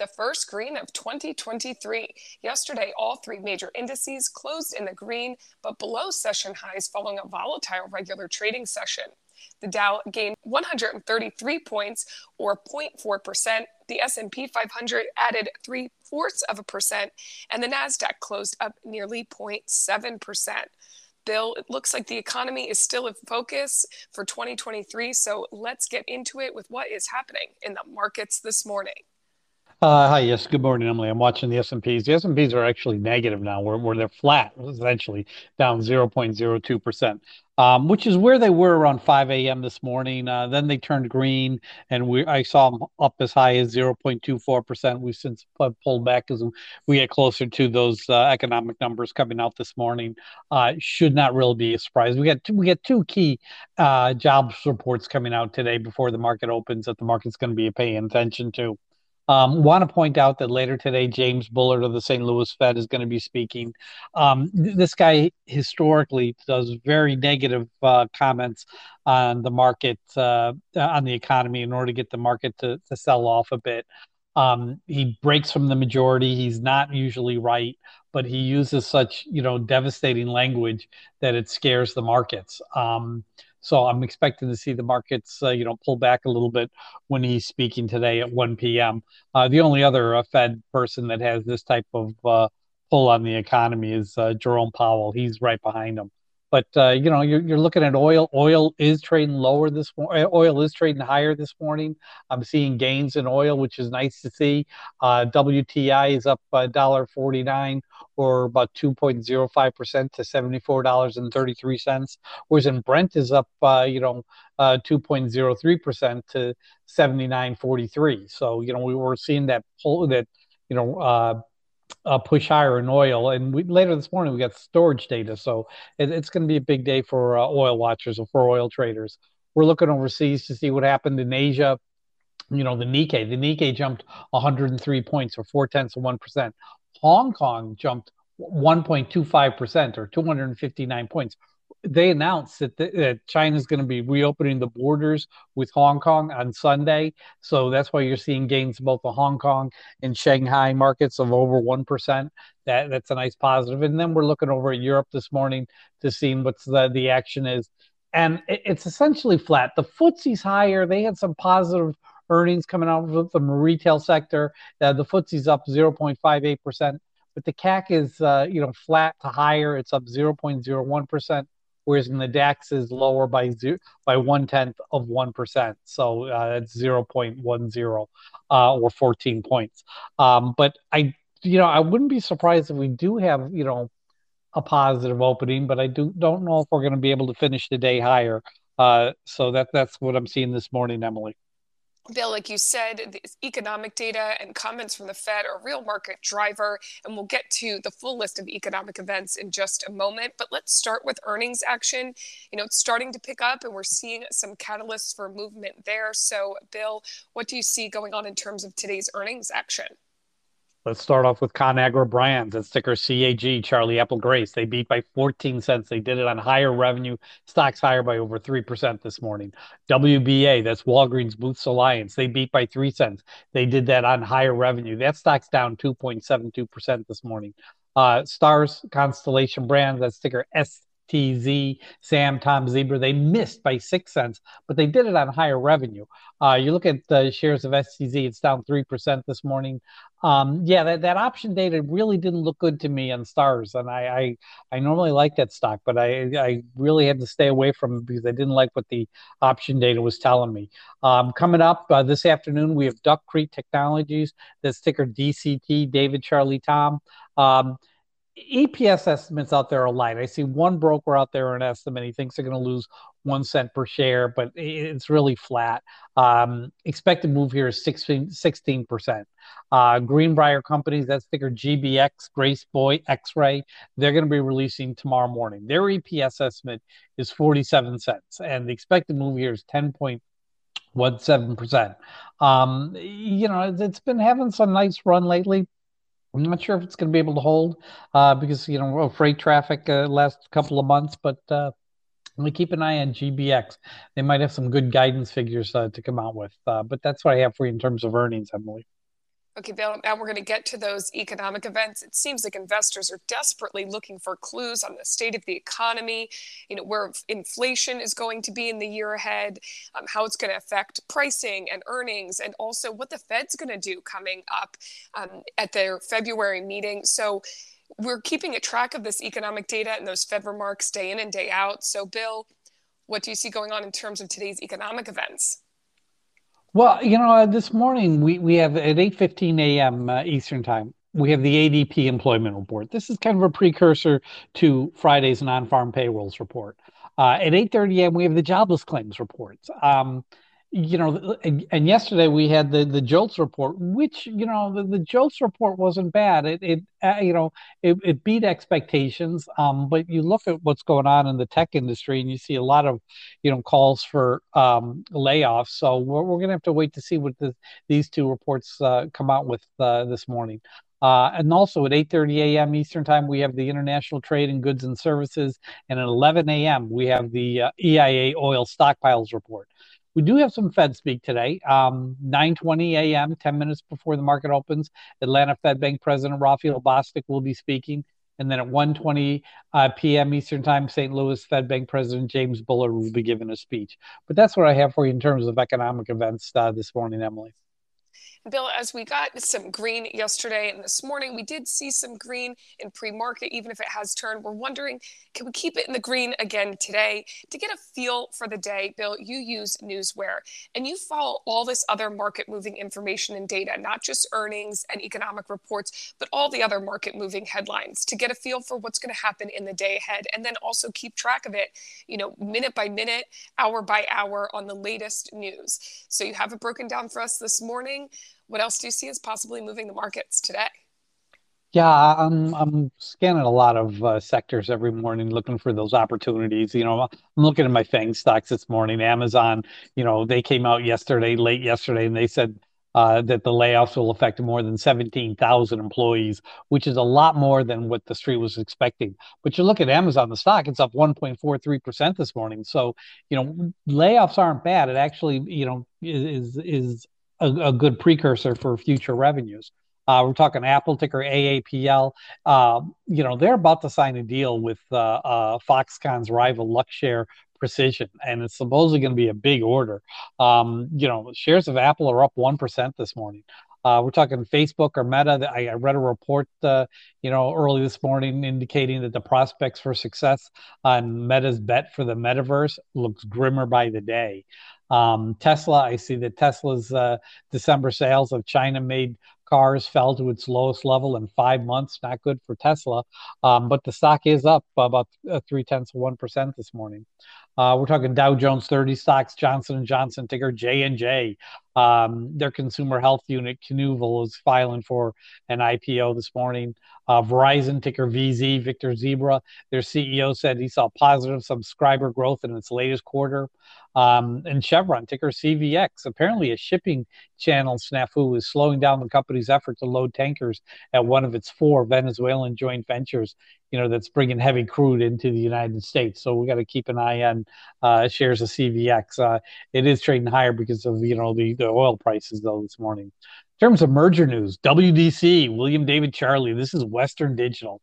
the first green of 2023. Yesterday, all three major indices closed in the green, but below session highs following a volatile regular trading session. The Dow gained 133 points or 0.4%. The S&P 500 added 3 fourths of a percent and the Nasdaq closed up nearly 0.7%. Bill, it looks like the economy is still in focus for 2023, so let's get into it with what is happening in the markets this morning. Uh, hi, yes. Good morning, Emily. I'm watching the S&Ps. The S&Ps are actually negative now, where, they're flat, essentially down 0.02%, um, which is where they were around 5 a.m. this morning. Uh, then they turned green, and I saw them up as high as 0.24%. We've since pulled back as we get closer to those uh, economic numbers coming out this morning. Should not really be a surprise. We got two, we got two key jobs reports coming out today before the market opens that the market's going to be paying attention to. Um, Want to point out that later today, James Bullard of the St. Louis Fed is going to be speaking. Um, this guy historically does very negative uh, comments on the market, uh, on the economy, in order to get the market to, to sell off a bit. Um, he breaks from the majority. He's not usually right, but he uses such you know devastating language that it scares the markets. Um, so I'm expecting to see the markets, uh, you know, pull back a little bit when he's speaking today at 1 p.m. Uh, the only other uh, Fed person that has this type of uh, pull on the economy is uh, Jerome Powell. He's right behind him. But uh, you know, you're, you're looking at oil. Oil is trading lower this morning. Oil is trading higher this morning. I'm seeing gains in oil, which is nice to see. Uh, WTI is up dollar forty nine, or about two point zero five percent to seventy four dollars and thirty three cents. Whereas in Brent is up, uh, you know, uh, two point zero three percent to seventy nine forty three. So you know, we were seeing that pull that you know uh, push higher in oil. And we, later this morning, we got storage data. So it, it's going to be a big day for uh, oil watchers or for oil traders. We're looking overseas to see what happened in Asia. You know, the Nikkei, the Nikkei jumped 103 points or four tenths of 1%. Hong Kong jumped 1.25% or 259 points they announced that, the, that China's going to be reopening the borders with Hong Kong on Sunday. So that's why you're seeing gains both the Hong Kong and Shanghai markets of over 1%. That, that's a nice positive. And then we're looking over at Europe this morning to see what the, the action is. And it, it's essentially flat. The FTSE's higher. They had some positive earnings coming out of the retail sector. Uh, the FTSE's up 0.58%. But the CAC is, uh, you know, flat to higher. It's up 0.01% whereas in the DAX is lower by zero, by one tenth of one percent. So uh, that's zero point one zero uh, or fourteen points. Um, but I, you know, I wouldn't be surprised if we do have, you know, a positive opening, but I do don't know if we're going to be able to finish the day higher. Uh, so that that's what I'm seeing this morning, Emily. Bill, like you said, the economic data and comments from the Fed are real market driver, and we'll get to the full list of economic events in just a moment. But let's start with earnings action. You know, it's starting to pick up, and we're seeing some catalysts for movement there. So, Bill, what do you see going on in terms of today's earnings action? Let's start off with ConAgra Brands. That's ticker CAG, Charlie Apple Grace. They beat by 14 cents. They did it on higher revenue. Stocks higher by over 3% this morning. WBA, that's Walgreens Boots Alliance. They beat by 3 cents. They did that on higher revenue. That stock's down 2.72% this morning. Uh, Stars Constellation Brands, that ticker S TZ, Sam, Tom, Zebra, they missed by six cents, but they did it on higher revenue. Uh, you look at the shares of STZ, it's down 3% this morning. Um, yeah, that, that option data really didn't look good to me on stars. And I, I, I normally like that stock, but I, I really had to stay away from it because I didn't like what the option data was telling me. Um, coming up uh, this afternoon, we have Duck Creek Technologies, that's ticker DCT, David Charlie Tom. Um, EPS estimates out there are light. I see one broker out there an estimate. He thinks they're going to lose one cent per share, but it's really flat. Um, expected move here is 16 percent. Uh, Greenbrier companies, that's ticker GBX, Grace Boy, X-Ray. They're going to be releasing tomorrow morning. Their EPS estimate is 47 cents, and the expected move here is 10.17 percent. Um, you know, it's been having some nice run lately. I'm not sure if it's going to be able to hold uh, because you know freight traffic uh, last couple of months, but uh, we keep an eye on GBX. They might have some good guidance figures uh, to come out with, uh, but that's what I have for you in terms of earnings, Emily. Okay, Bill, now we're going to get to those economic events. It seems like investors are desperately looking for clues on the state of the economy, you know, where inflation is going to be in the year ahead, um, how it's going to affect pricing and earnings, and also what the Fed's going to do coming up um, at their February meeting. So we're keeping a track of this economic data and those Fed remarks day in and day out. So, Bill, what do you see going on in terms of today's economic events? Well, you know, uh, this morning we, we have at 8:15 a.m. Uh, Eastern Time, we have the ADP employment report. This is kind of a precursor to Friday's non-farm payrolls report. Uh, at 8:30 a.m. we have the jobless claims reports. Um, you know, and yesterday we had the the JOLTS report, which you know the, the JOLTS report wasn't bad. It it uh, you know it, it beat expectations. Um, but you look at what's going on in the tech industry, and you see a lot of you know calls for um, layoffs. So we're, we're to have to wait to see what the, these two reports uh, come out with uh, this morning. Uh, and also at 8:30 a.m. Eastern Time, we have the International Trade in Goods and Services, and at 11 a.m. we have the uh, EIA Oil Stockpiles Report. We do have some Fed speak today. Um, 9:20 a.m., 10 minutes before the market opens, Atlanta Fed Bank President Raphael Bostic will be speaking. And then at 1:20 uh, p.m. Eastern Time, St. Louis Fed Bank President James Bullard will be giving a speech. But that's what I have for you in terms of economic events uh, this morning, Emily. Bill, as we got some green yesterday and this morning, we did see some green in pre market, even if it has turned. We're wondering, can we keep it in the green again today? To get a feel for the day, Bill, you use Newsware and you follow all this other market moving information and data, not just earnings and economic reports, but all the other market moving headlines to get a feel for what's going to happen in the day ahead and then also keep track of it, you know, minute by minute, hour by hour on the latest news. So you have it broken down for us this morning. What else do you see as possibly moving the markets today? Yeah, I'm I'm scanning a lot of uh, sectors every morning, looking for those opportunities. You know, I'm looking at my FANG stocks this morning. Amazon, you know, they came out yesterday, late yesterday, and they said uh, that the layoffs will affect more than 17,000 employees, which is a lot more than what the street was expecting. But you look at Amazon, the stock, it's up 1.43% this morning. So, you know, layoffs aren't bad. It actually, you know, is is a, a good precursor for future revenues. Uh, we're talking Apple ticker AAPL. Uh, you know, they're about to sign a deal with uh, uh Foxconn's rival Luxshare Precision, and it's supposedly going to be a big order. Um, you know, shares of Apple are up 1% this morning. Uh, we're talking Facebook or Meta. I, I read a report, uh, you know, early this morning indicating that the prospects for success on Meta's bet for the metaverse looks grimmer by the day. Um, Tesla, I see that Tesla's uh, December sales of China made cars fell to its lowest level in five months. Not good for Tesla, um, but the stock is up about uh, three tenths of one percent this morning. Uh, we're talking Dow Jones 30 stocks, Johnson and Johnson ticker J and J. Um, their consumer health unit, Kenvue, is filing for an IPO this morning. Uh, Verizon ticker VZ, Victor Zebra. Their CEO said he saw positive subscriber growth in its latest quarter. Um, and Chevron, ticker CVX, apparently a shipping channel snafu is slowing down the company's effort to load tankers at one of its four Venezuelan joint ventures, you know, that's bringing heavy crude into the United States. So we got to keep an eye on uh, shares of CVX. Uh, it is trading higher because of, you know, the, the oil prices, though, this morning. In terms of merger news, WDC, William David Charlie, this is Western Digital.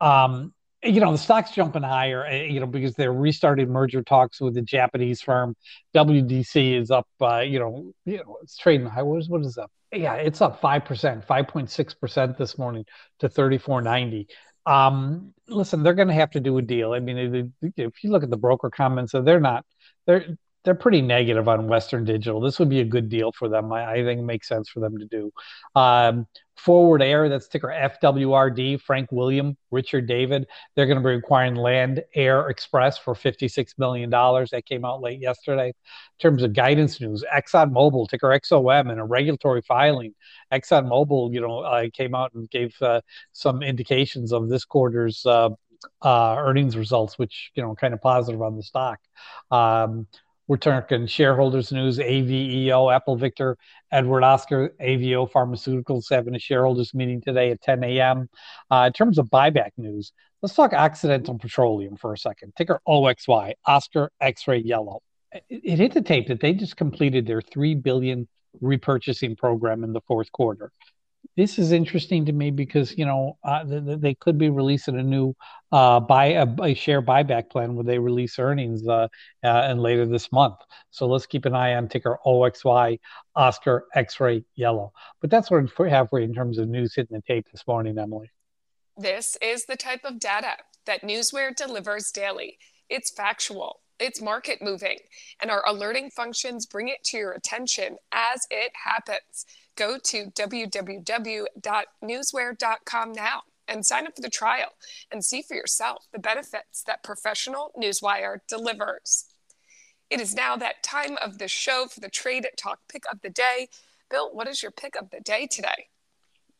Um, you know the stock's jumping higher eh, you know because they're restarting merger talks with the japanese firm wdc is up uh, you know you know it's trading high what is what is up yeah it's up 5% 5.6% this morning to 34.90 um listen they're going to have to do a deal. I mean if you look at the broker comments they're not they're they're pretty negative on Western Digital. This would be a good deal for them. I, I think it makes sense for them to do. Um, Forward Air, that's ticker FWRD, Frank William, Richard David. They're going to be acquiring Land Air Express for $56 million. That came out late yesterday. In terms of guidance news, ExxonMobil, ticker XOM, in a regulatory filing. ExxonMobil, you know, uh, came out and gave uh, some indications of this quarter's uh, uh earnings results, which, you know, kind of positive on the stock. Um, we're talking shareholders news, AVEO, Apple Victor, Edward Oscar, AVEO Pharmaceuticals having a shareholders meeting today at 10 a.m. Uh, in terms of buyback news, let's talk Occidental Petroleum for a second. Ticker OXY, Oscar X-ray Yellow. It, it hit the tape that they just completed their 3 billion repurchasing program in the fourth quarter this is interesting to me because you know uh, they, they, could be releasing a new uh, buy a, a, share buyback plan where they release earnings uh, uh, and later this month. So let's keep an eye on ticker OXY Oscar X-ray Yellow. But that's what we have for you in terms of news hitting the tape this morning, Emily. This is the type of data that Newsware delivers daily. It's factual. It's market moving, and our alerting functions bring it to your attention as it happens go to www.newsware.com now and sign up for the trial and see for yourself the benefits that professional Newsware delivers. It is now that time of the show for the Trade Talk pick of the day. Bill, what is your pick of the day today?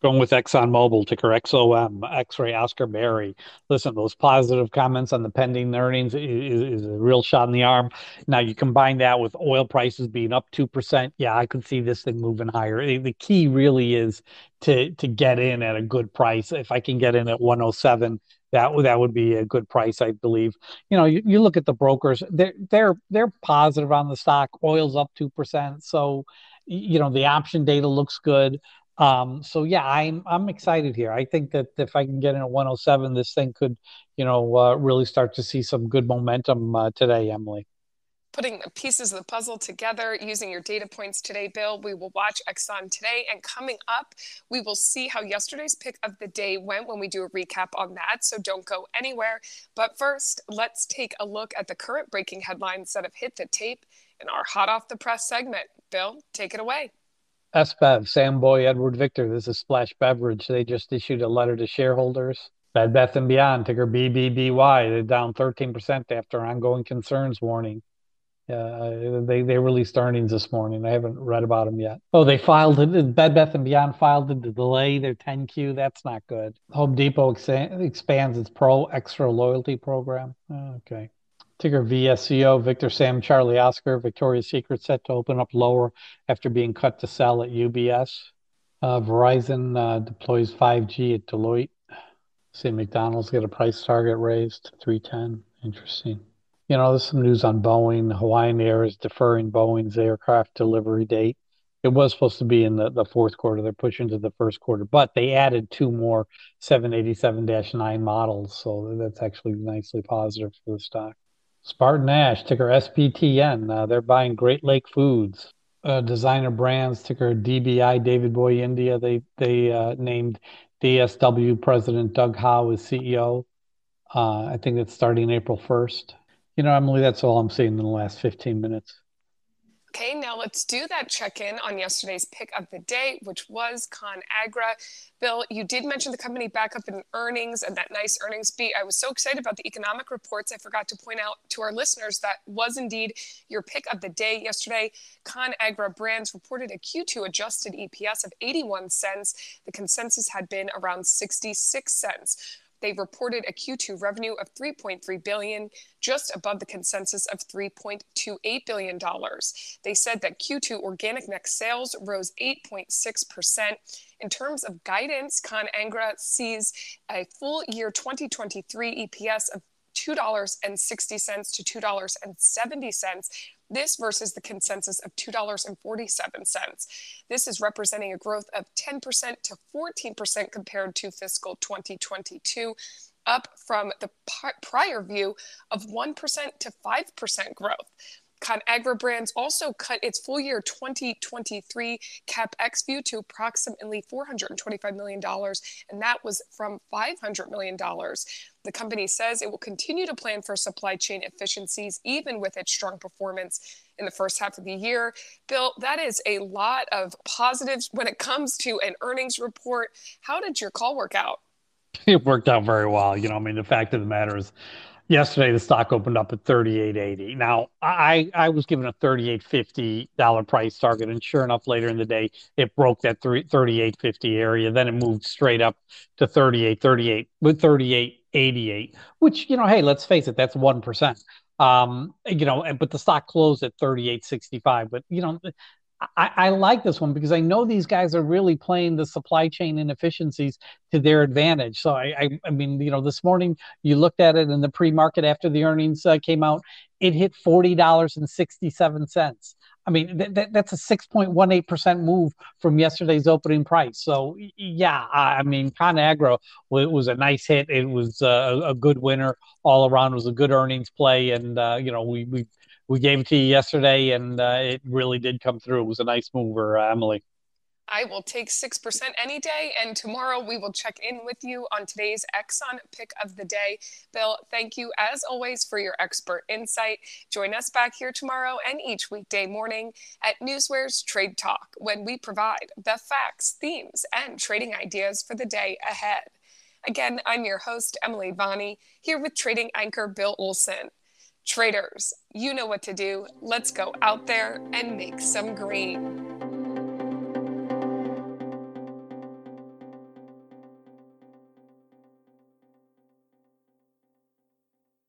Going with ExxonMobil, ticker XOM, X-ray Oscar Berry. Listen, those positive comments on the pending earnings is, is, a real shot in the arm. Now you combine that with oil prices being up two percent. Yeah, I could see this thing moving higher. The key really is to to get in at a good price. If I can get in at 107, that that would be a good price, I believe. You know, you, you look at the brokers; they're they're they're positive on the stock. Oil's up two percent, so you know the option data looks good. Um, so yeah, I'm I'm excited here. I think that if I can get in at 107, this thing could, you know, uh, really start to see some good momentum uh, today, Emily. Putting the pieces of the puzzle together using your data points today, Bill. We will watch Exxon today, and coming up, we will see how yesterday's pick of the day went when we do a recap on that. So don't go anywhere. But first, let's take a look at the current breaking headlines that have hit the tape in our hot off the press segment. Bill, take it away. SBEV, Sam Boy, Edward Victor. This is Splash Beverage. They just issued a letter to shareholders. Bed Bath and Beyond, ticker BBBY. They're down 13% after ongoing concerns warning. Uh, they they released earnings this morning. I haven't read about them yet. Oh, they filed it. Bed Bath and Beyond filed it to delay their 10Q. That's not good. Home Depot ex- expands its Pro Extra loyalty program. Okay. Ticker VSCO, Victor Sam Charlie Oscar, Victoria's Secret set to open up lower after being cut to sell at UBS. Uh, Verizon uh, deploys 5G at Deloitte. See McDonald's get a price target raised to 310. Interesting. You know, there's some news on Boeing. Hawaiian Air is deferring Boeing's aircraft delivery date. It was supposed to be in the, the fourth quarter. They're pushing to the first quarter, but they added two more 787 9 models. So that's actually nicely positive for the stock. SpartanNash, ticker SPTN. Uh, they're buying Great Lake Foods. Uh, designer brands, ticker DBI, David Boy India. They they uh, named DSW President Doug Howe as CEO. Uh, I think it's starting April 1st. You know, Emily, that's all I'm seeing in the last 15 minutes. Okay, now let's do that check in on yesterday's pick of the day, which was ConAgra. Bill, you did mention the company back up in earnings and that nice earnings beat. I was so excited about the economic reports. I forgot to point out to our listeners that was indeed your pick of the day yesterday. ConAgra Brands reported a Q2 adjusted EPS of 81 cents. The consensus had been around 66 cents. They reported a Q2 revenue of 3.3 billion, just above the consensus of 3.28 billion dollars. They said that Q2 organic net sales rose 8.6%. In terms of guidance, ConAgra sees a full year 2023 EPS of $2.60 to $2.70 this versus the consensus of $2.47. This is representing a growth of 10% to 14% compared to fiscal 2022, up from the prior view of 1% to 5% growth. ConAgra Brands also cut its full year 2023 CapEx view to approximately $425 million, and that was from $500 million. The company says it will continue to plan for supply chain efficiencies even with its strong performance in the first half of the year. Bill, that is a lot of positives when it comes to an earnings report. How did your call work out? It worked out very well. You know, I mean, the fact of the matter is, yesterday the stock opened up at 38.80 now i i was given a 38.50 dollar price target and sure enough later in the day it broke that 38.50 area. Then it moved straight up to 38 38 with 38.88 which you know hey let's face it that's 1% um you know but the stock closed at 38.65 but you know I, I, like this one because I know these guys are really playing the supply chain inefficiencies to their advantage. So I, I, I mean, you know, this morning you looked at it in the pre-market after the earnings uh, came out, it hit forty dollars and sixty-seven cents. I mean, th- th- that's a six point one eight percent move from yesterday's opening price. So yeah, I, mean, ConAgra was, was, a nice hit. It was uh, a good winner all around. It was a good earnings play, and uh, you know, we we we gave it to you yesterday, and uh, it really did come through. It was a nice mover, uh, Emily. I will take 6% any day. And tomorrow we will check in with you on today's Exxon pick of the day. Bill, thank you as always for your expert insight. Join us back here tomorrow and each weekday morning at Newsware's Trade Talk when we provide the facts, themes, and trading ideas for the day ahead. Again, I'm your host, Emily Bonney, here with trading anchor Bill Olson. Traders, you know what to do. Let's go out there and make some green.